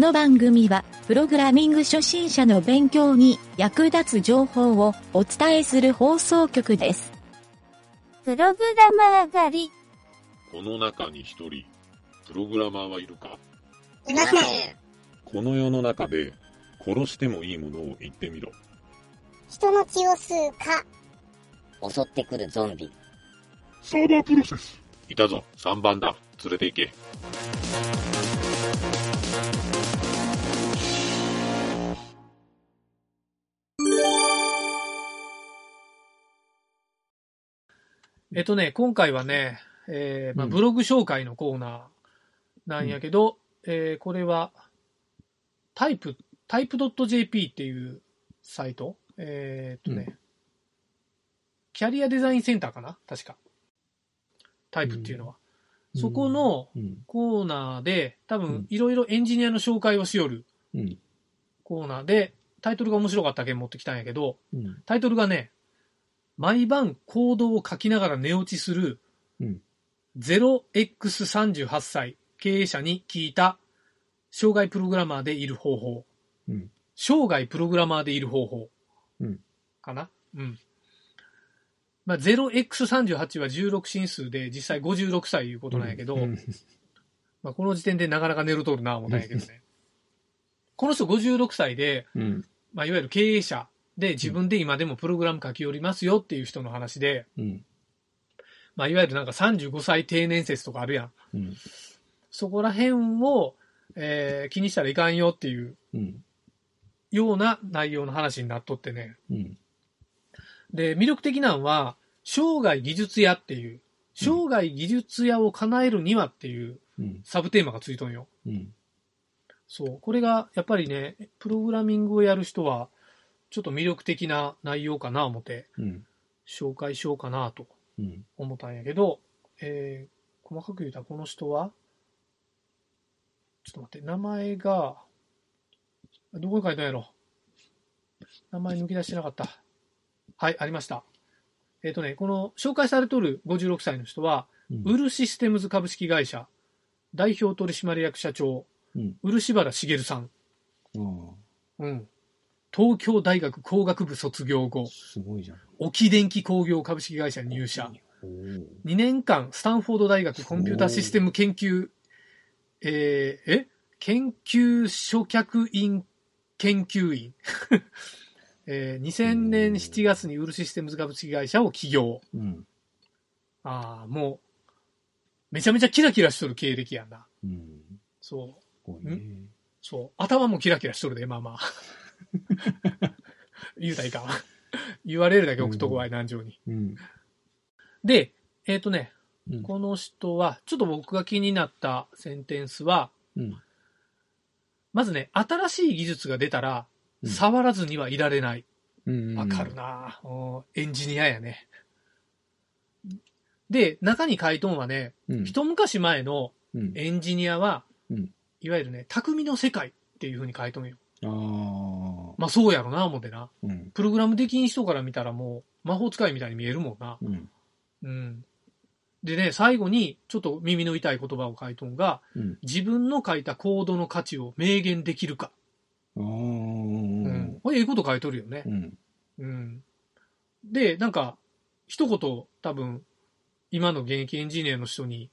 の番組は、プログラミング初心者の勉強に役立つ情報をお伝えする放送局です。プログラマー狩り。この中に一人、プログラマーはいるか？いません。この世の中で、殺してもいいものを言ってみろ。人の血を吸うか。襲ってくるゾンビ。サーバープロセス。いたぞ、3番だ。連れて行け。えっとね、今回はね、えーまあ、うんブログ紹介のコーナーなんやけど、えーこれは、タイプ、タイプ .jp っていうサイト、えーっとね、うんキャリアデザインセンターかな？確か。タイプっていうのは。そこのうん。コーナーで、多分うんいろいろエンジニアの紹介をしよるうん。コーナーで、タイトルが面白かったけん持ってきたんやけど、うん。タイトルがね、毎晩コードを書きながら寝落ちするうん。0x38 歳経営者に聞いた生涯プログラマーでいる方法。うん。生涯プログラマーでいる方法。うんかな？うん。まあ、0x38 は16進数で実際56歳いうことなんやけど、うん まあ、この時点でなかなか寝るとるな思ったんやけどね。この人56歳で、うん。まあ、いわゆる経営者で自分で今でもプログラム書き寄りますよっていう人の話で、うん。まあ、いわゆるなんか35歳定年説とかあるやん。うん。そこら辺を、えー気にしたらいかんよっていううん。ような内容の話になっとってね。うん。で、魅力的なのは、生涯技術屋っていう、生涯技術屋を叶えるにはっていううん。サブテーマがついとんよ。うん。そう。これが、やっぱりね、プログラミングをやる人は、ちょっと魅力的な内容かな思って、うん。紹介しようかなとうん。思ったんやけど、えー、細かく言うたらこの人は、ちょっと待って、名前が、どこに書いたんやろ？名前抜き出してなかった。はい、ありました。えっ、とね、この紹介されとる56歳の人は、うん。ウルシステムズ株式会社、代表取締役社長、うん。漆原茂さん。あうん。東京大学工学部卒業後あ、、すごいじゃん。沖電機工業株式会社に入社。おー2年間、スタンフォード大学コンピュータシステム研究、えーえ？研究諸客員研究員。えー2000年7月にウルシステムズ株式会社を起業。うん。ああ、もう、めちゃめちゃキラキラしとる経歴やんな。うん。そう。そう。頭もキラキラしとるで、まあまあ。言うたらいかん。言われるだけ置くとこは南城に。うん。で、えっ、とね、うん。この人は、ちょっと僕が気になったセンテンスは、うん。まずね、新しい技術が出たら、うん触らずにはいられない。うん。わかるな、うんエンジニアやね。で、中に書いとんはね、うん。一昔前のうん。エンジニアは、うんいわゆるね、匠の世界っていう風に書いとんよ。ああ。まあそうやろな、思ってな。うん。プログラムできん人から見たらもう、魔法使いみたいに見えるもんな。うん。うん。でね、最後に、ちょっと耳の痛い言葉を書いとんが、うん。自分の書いたコードの価値を明言できるか。ううんん。。これ、ええこと書いとるよね。うん。うん。で、なんか、一言、多分、今の現役エンジニアの人に、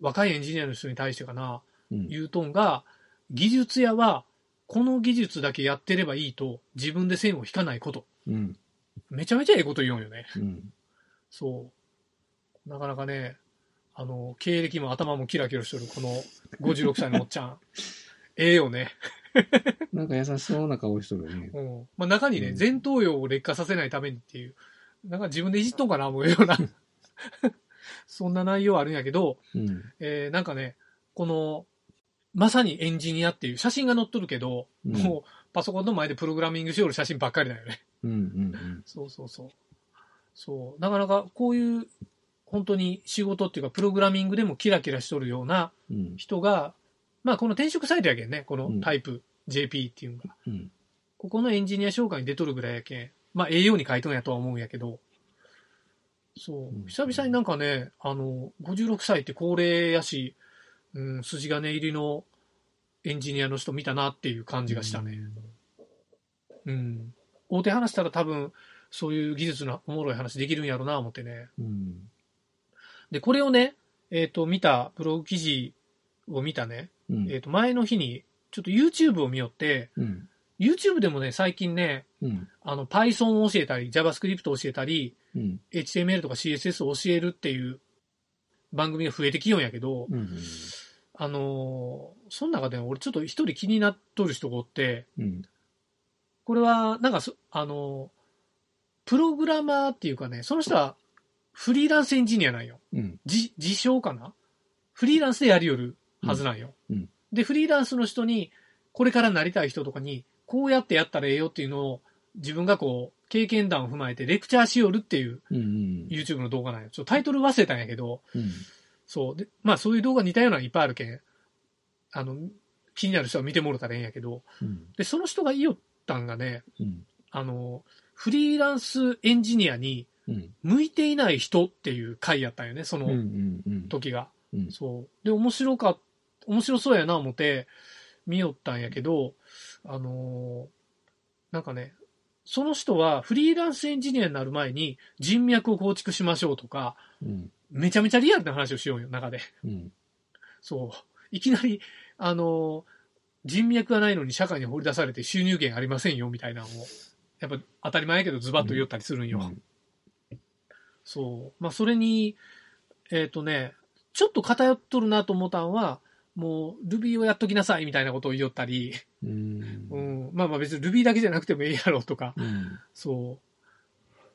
若いエンジニアの人に対してかな、うん。言うとんが、技術屋は、この技術だけやってればいいと、自分で線を引かないこと。うん。めちゃめちゃええこと言うんよね。うん。そう。なかなかね、あの、経歴も頭もキラキラしてる、この56歳のおっちゃん。ええよね。なんか優しそうな顔しとるね。うん。まあ、中にね、うん前頭葉を劣化させないためにっていう、なんか自分でいじっとんかな、思うような、そんな内容あるんやけど、うん。えーなんかね、この、まさにエンジニアっていう写真が載っとるけど、うんもうパソコンの前でプログラミングしよる写真ばっかりだよね。うん。うん。そうそうそう。そう。なかなかこういう、本当に仕事っていうか、プログラミングでもキラキラしとるようなうん。人が、まあこの転職サイトやけんね、このうんタイプ JP っていうのが。うん。ここのエンジニア紹介に出とるぐらいやけん、まあ栄養に書いとんやとは思うんやけど、そううん、久々になんかね、あの、56歳って高齢やし、うん、筋金入りのエンジニアの人見たなっていう感じがしたね。うん。大手話したら多分、そういう技術のおもろい話できるんやろうな、思ってね。うん。で、これをね、えっ、と、見た、ブログ記事を見たね、うん。えっ、と、前の日に、ちょっと YouTube を見よって、うん。YouTube でもね、最近ね、うん。あの、Python を教えたり、JavaScript を教えたり、うん。HTML とか CSS を教えるっていう番組が増えてきようんやけど、うん。あのーその中で俺ちょっと一人気になっとる人がおって、うん。これは、なんかそ、あのープログラマーっていうかね、その人はフリーランスエンジニアなんよ。うん。自、自称かな？フリーランスでやりよるはずなんよ。うんうんで、フリーランスの人に、これからなりたい人とかに、こうやってやったらええよっていうのを、自分がこう、経験談を踏まえてレクチャーしよるっていう。YouTube の動画なんよ。ちょっとタイトル忘れたんやけど、うん。そう。で、まあそういう動画似たようなのいっぱいあるけん、あの、気になる人は見てもろたらええんやけど、うん。で、その人が言いよったんがね、うん。あの、フリーランスエンジニアにうん。向いていない人っていう回やったんよね、その。時が。うん。そう。で、面白かっ、面白そうやな思って見よったんやけど、あのーなんかね、その人はフリーランスエンジニアになる前に人脈を構築しましょうとか、うん。めちゃめちゃリアルな話をしようよ、中で。うん。そう。いきなり、あのー人脈がないのに社会に放り出されて収入源ありませんよ、みたいなのを、やっぱ当たり前やけどズバッと言おったりするんよ。そう。まあ、それに、えっ、とね、ちょっと偏っとるなと思ったんは、もう Ruby をやっときなさいみたいなことを言いよったり、うん。ううん。ん、まあまあ別に Ruby だけじゃなくてもええやろとか、うん。そ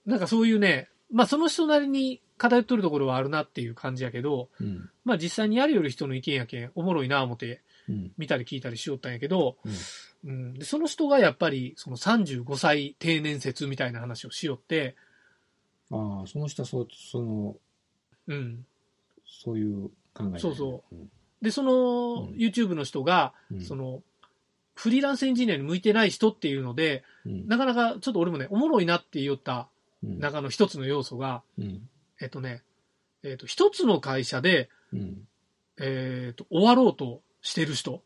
う。なんかそういうね、まあその人なりに偏っとるところはあるなっていう感じやけど、うん。まあ実際にやるよる人の意見やけん、おもろいな思ってうん。見たり聞いたりしよったんやけど、うん、でその人がやっぱりその35歳定年説みたいな話をしよって、ああ、その人はそう、その、うん。そういう考え。。そうそうで、そのうん YouTube の人が、うん。その、フリーランスエンジニアに向いてない人っていうので、うん、なかなかちょっと俺もね、おもろいなって言ったうん、中の一つの要素が、うん。えっとね、えっと、一つの会社で、うん。えっと、終わろうとしてる人。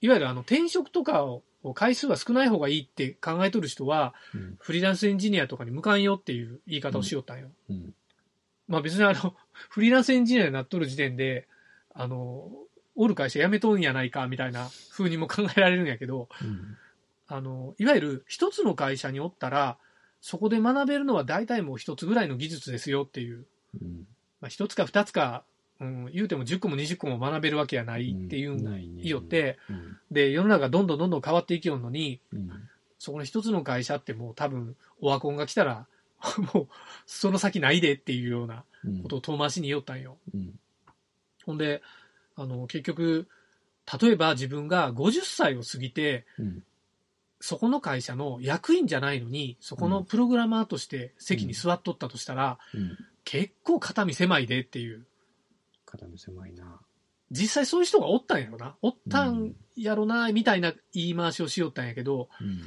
いわゆるあの、転職とかを、回数が少ない方がいいって考えとる人は、うん。フリーランスエンジニアとかに向かんよっていう言い方をしよったんよ。うん。まあ別にあの、フリーランスエンジニアになっとる時点で、あの、おる会社辞めとんやないかみたいな風にも考えられるんやけど、うん。あの、いわゆる一つの会社におったら、そこで学べるのは大体もう一つぐらいの技術ですよっていう、うん。まあ一つか二つか、うん、言うても10個も20個も学べるわけやないっていうのないよって、うん。で、世の中どんどんどんどん変わっていきよんのに、うん。そこの一つの会社ってもう多分、オワコンが来たら、もう、その先ないでっていうようなうん。ことを遠回しに言おったんよ。うん。ほんで、あの、結局、例えば自分が50歳を過ぎて、うん。そこの会社の役員じゃないのに、そこのプログラマーとして席に座っとったとしたら、うん。結構肩身狭いでっていう。肩身狭いな。実際そういう人がおったんやろな。おったんやろな、みたいな言い回しをしよったんやけど、うん。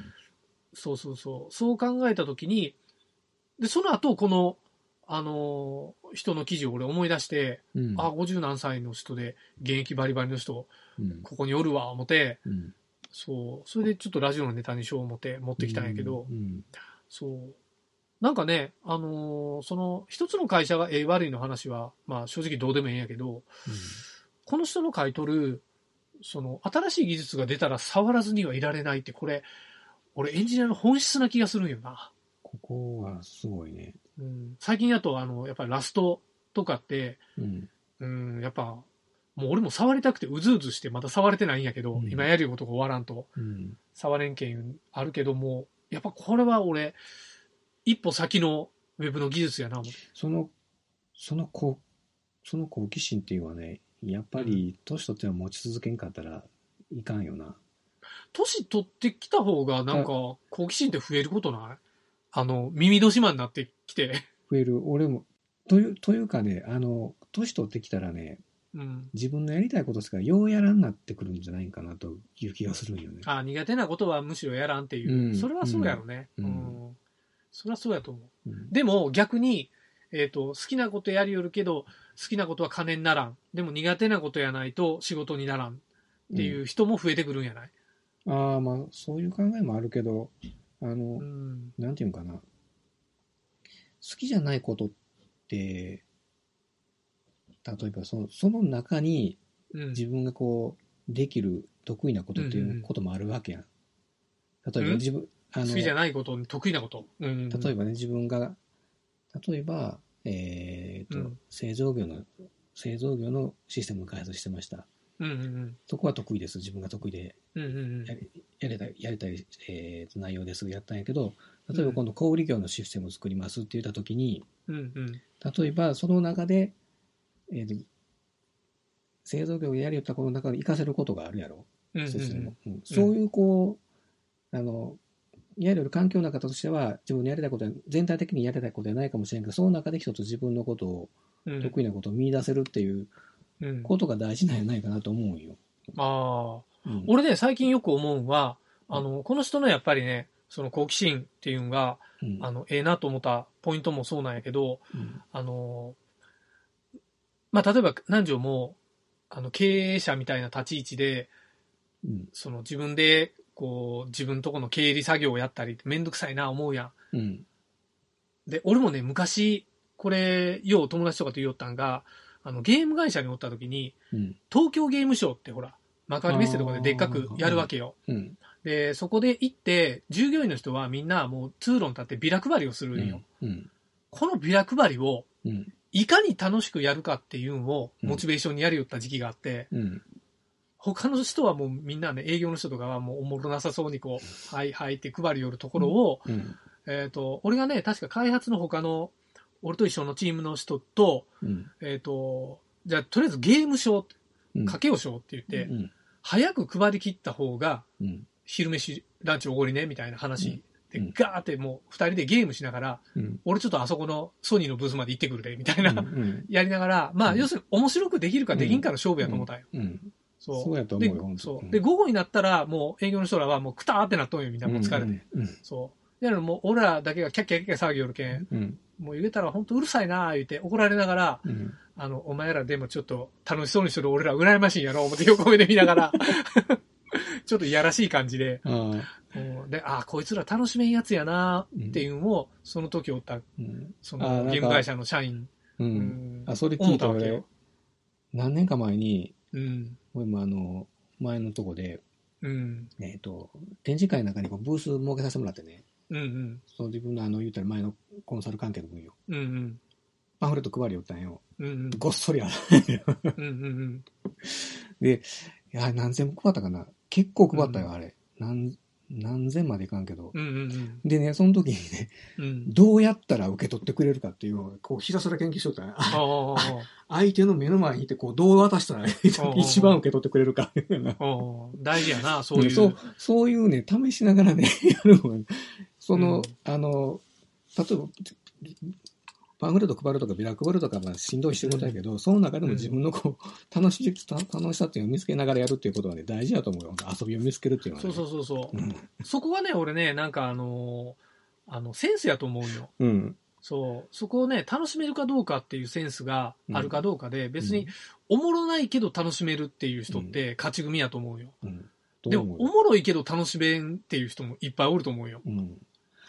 そうそうそう。そう考えたときに、で、その後、この、あのー人の記事を俺思い出して、うん。あ、50何歳の人で、現役バリバリの人、うん。ここにおるわ、思って、うん。そう。それでちょっとラジオのネタにしよう思って持ってきたんやけど、うん。そう。なんかね、あのーその、一つの会社がええ悪いの話は、まあ正直どうでもええんやけど、この人の買い取る、その、新しい技術が出たら触らずにはいられないって、これ、俺エンジニアの本質な気がするんよな。ここはすごいね。うん、最近だと、あの、やっぱりラストとかって、うん。うん、やっぱ、もう俺も触りたくてうずうずしてまだ触れてないんやけど、うん。今やることが終わらんと、うん。触れんけんあるけども、やっぱこれは俺、一歩先のウェブの技術やな、思ってその、その好、その好奇心っていうのはね、やっぱり年取っては持ち続けんかったらいかんよな。年取ってきた方がなんか好奇心って増えることない？あの、耳戸島になってきて、増える、俺も、という、というかね、あの、年取ってきたらね、うん。自分のやりたいことしかようやらんなってくるんじゃないかなという気がするんよね。あ苦手なことはむしろやらんっていう。うんそれはそうやろね。ううんん。それはそうやと思う。うんでも逆に、えっ、と、好きなことやりよるけど、好きなことは金にならん。でも苦手なことやないと仕事にならん。っていう人も増えてくるんやない、ああ、まあ、そういう考えもあるけど、あの、うん、なんていうんかな。好きじゃないことって、例えばその、その中にうん。自分がこう、できる得意なことっていうこともあるわけやん。例えうん？ば自分、あの、好きじゃないこと、得意なこと。うん、例えばね、自分が、例えば、えっ、と、うん製造業の、製造業のシステムの開発してました。うんうんそこは得意です。自分が得意でうん。うんうんうんやりやりたい、やりたい、えーと内容ですぐやったんやけど、例えば今度小売業のシステムを作りますって言ったときに、うんうん。例えばその中で、えーと製造業をやりよったこの中で活かせることがあるやろ、うんうんシステムうん。そういうこう、あの、やる環境の中としては、自分のやりたいことは、全体的にやりたいことはないかもしれんけど、その中で一つ自分のことを、うん。得意なことを見出せるっていううん。ことが大事なんじゃないかなと思うんよ。ああ。うん、俺ね、最近よく思うんは、あの、この人のやっぱりね、その好奇心っていうのが、うん、あの、ええなと思ったポイントもそうなんやけど、うん。あの、まあ、例えば南條も、あの、経営者みたいな立ち位置で、うん、その自分で、こう、自分とこの経理作業をやったり、めんどくさいな思うやん。うん、で、俺もね、昔、これ、よう友達とかと言おったんが、あの、ゲーム会社におった時に、うん、東京ゲームショーってほら、幕張メッセとかででっかくやるわけよ。うん、で、そこで行って、従業員の人はみんなもう通路に立ってビラ配りをするんよ。うん、このビラ配りを、うん、いかに楽しくやるかっていうのをうん。モチベーションにやるよった時期があって、うん、他の人はもうみんなね、営業の人とかはもうおもろなさそうにこう、はいはいって配り寄るところを、うん、えっ、と、俺がね、確か開発の他の、俺と一緒のチームの人と、うん、えっ、と、じゃあとりあえずゲームショー、うん、賭けをしようって言って、うん、早く配り切った方が、うん、昼飯、ランチおごりね、みたいな話で、うん。ガーってもう二人でゲームしながら、うん、俺ちょっとあそこのソニーのブースまで行ってくるで、みたいな、うん、やりながら、まあ、うん。要するに面白くできるかできんかの勝負やと思ったんよ。うん、そう。そうやと思うよそう。うんで、午後になったら、もう営業の人らはもうくたーってなっとんよ、みんなもう疲れて。うん、そう。だからもう俺らだけがキャッキャッキャッキャ騒ぎよるけん、うん、もう言えたら本当うるさいなー言って怒られながら、うん、あの、お前らでもちょっと楽しそうにしてる俺ら羨ましいんやろ、思って横目で見ながら、ちょっといやらしい感じで、で、ああ、こいつら楽しめんやつやなーっていうのを、その時おった、うん、そのゲーム会社の社員、う、うんんあ、それ聞思いた俺ったわけよ。、何年か前に、うん。俺もあの、前のとこで、うん。えっと、展示会の中にこうブース設けさせてもらってね、うんうん。その自分のあの、言ったら前のコンサル関係の分よ。うんうん。パンフレット配りよったんよ。うんうん。ごっそりある。うんうんで、いや、何千も配ったかな。結構配ったよ、うんあれ。何、何千までいかんけど。うん。うんうんでね、その時にね、うん。うん。どうやったら受け取ってくれるかっていうのを、こう、ひたすら研究しとったんやあああ相手の目の前にいて、こう、どう渡したら一番受け取ってくれるか。大事やな、そういう。そう、そういうね、試しながらね、やるのが、その、うんあの、例えば、パンフレット配るとかビラ配るとか、まあ、しんどい仕事やけど、その中でも自分のこう、楽しい、た楽しさっていうのを見つけながらやるっていうことはね、大事だと思うよ。遊びを見つけるっていうのは、ね。そうそうそうそう。うん。そこがね、俺ね、なんかあのーあの、センスやと思うよ。うん。そう。そこをね、楽しめるかどうかっていうセンスがあるかどうかで、別にうん、おもろないけど楽しめるっていう人って勝ち組やと思うよ。でも、おもろいけど楽しめんっていう人もいっぱいおると思うよ。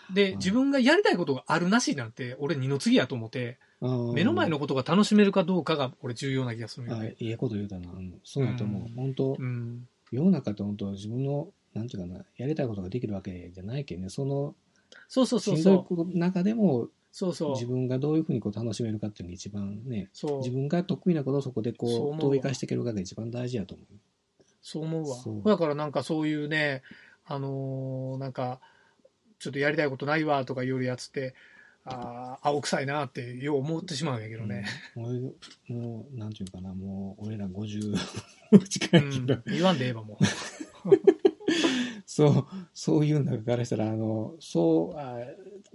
うん。で、うん自分がやりたいことがあるなしなんて、俺二の次やと思って、目の前のことが楽しめるかどうかが俺重要な気がするよあね。いいこと言うたな。うん。そうやと思う。うん本当うん。世の中って本当自分の、なんていうかな、やりたいことができるわけじゃないけんね。その、そうそうそうそう。中でも、そうそう。自分がどういうふうにこう楽しめるかっていうのが一番ね、そう自。分が得意なことをそこでこう、どう生かしていけるかが一番大事やと思う。そう思うわそう。だからなんかそういうね、あのーなんか、ちょっとやりたいことないわとか言うやつって、ああ、青臭いなってよう思ってしまうんやけどね。もう、もう、なんていうかな、もう、俺ら50近ういけど、ん。言わんでええわ、もそう、そういう中からしたら、あの、そう、あ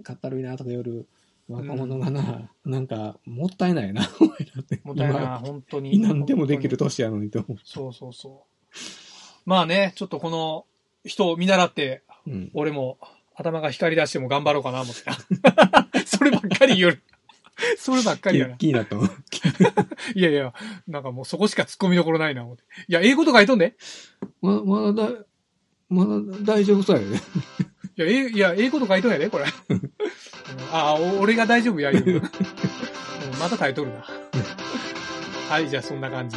かったるいなとか夜、若者がな、なんか、もったいないな、お前らって。う。もったいないな、本当に。今何でもできる本年やのにと思そうそうそう。まあね、ちょっとこの人を見習って、う。うん。俺も頭が光り出しても頑張ろうかな、思って。そればっかり言う。そればっかりやな。気になったもん。いやいや、なんかもうそこしか突っ込みどころないな、思って。いや、英語とか書いとんで。ま、まだだ、まだ大丈夫そうやね。いや、えいや、英語と書いとんやで、これ。う んあ、お俺が大丈夫や、言うまたタイトルな。はい、じゃあそんな感じ。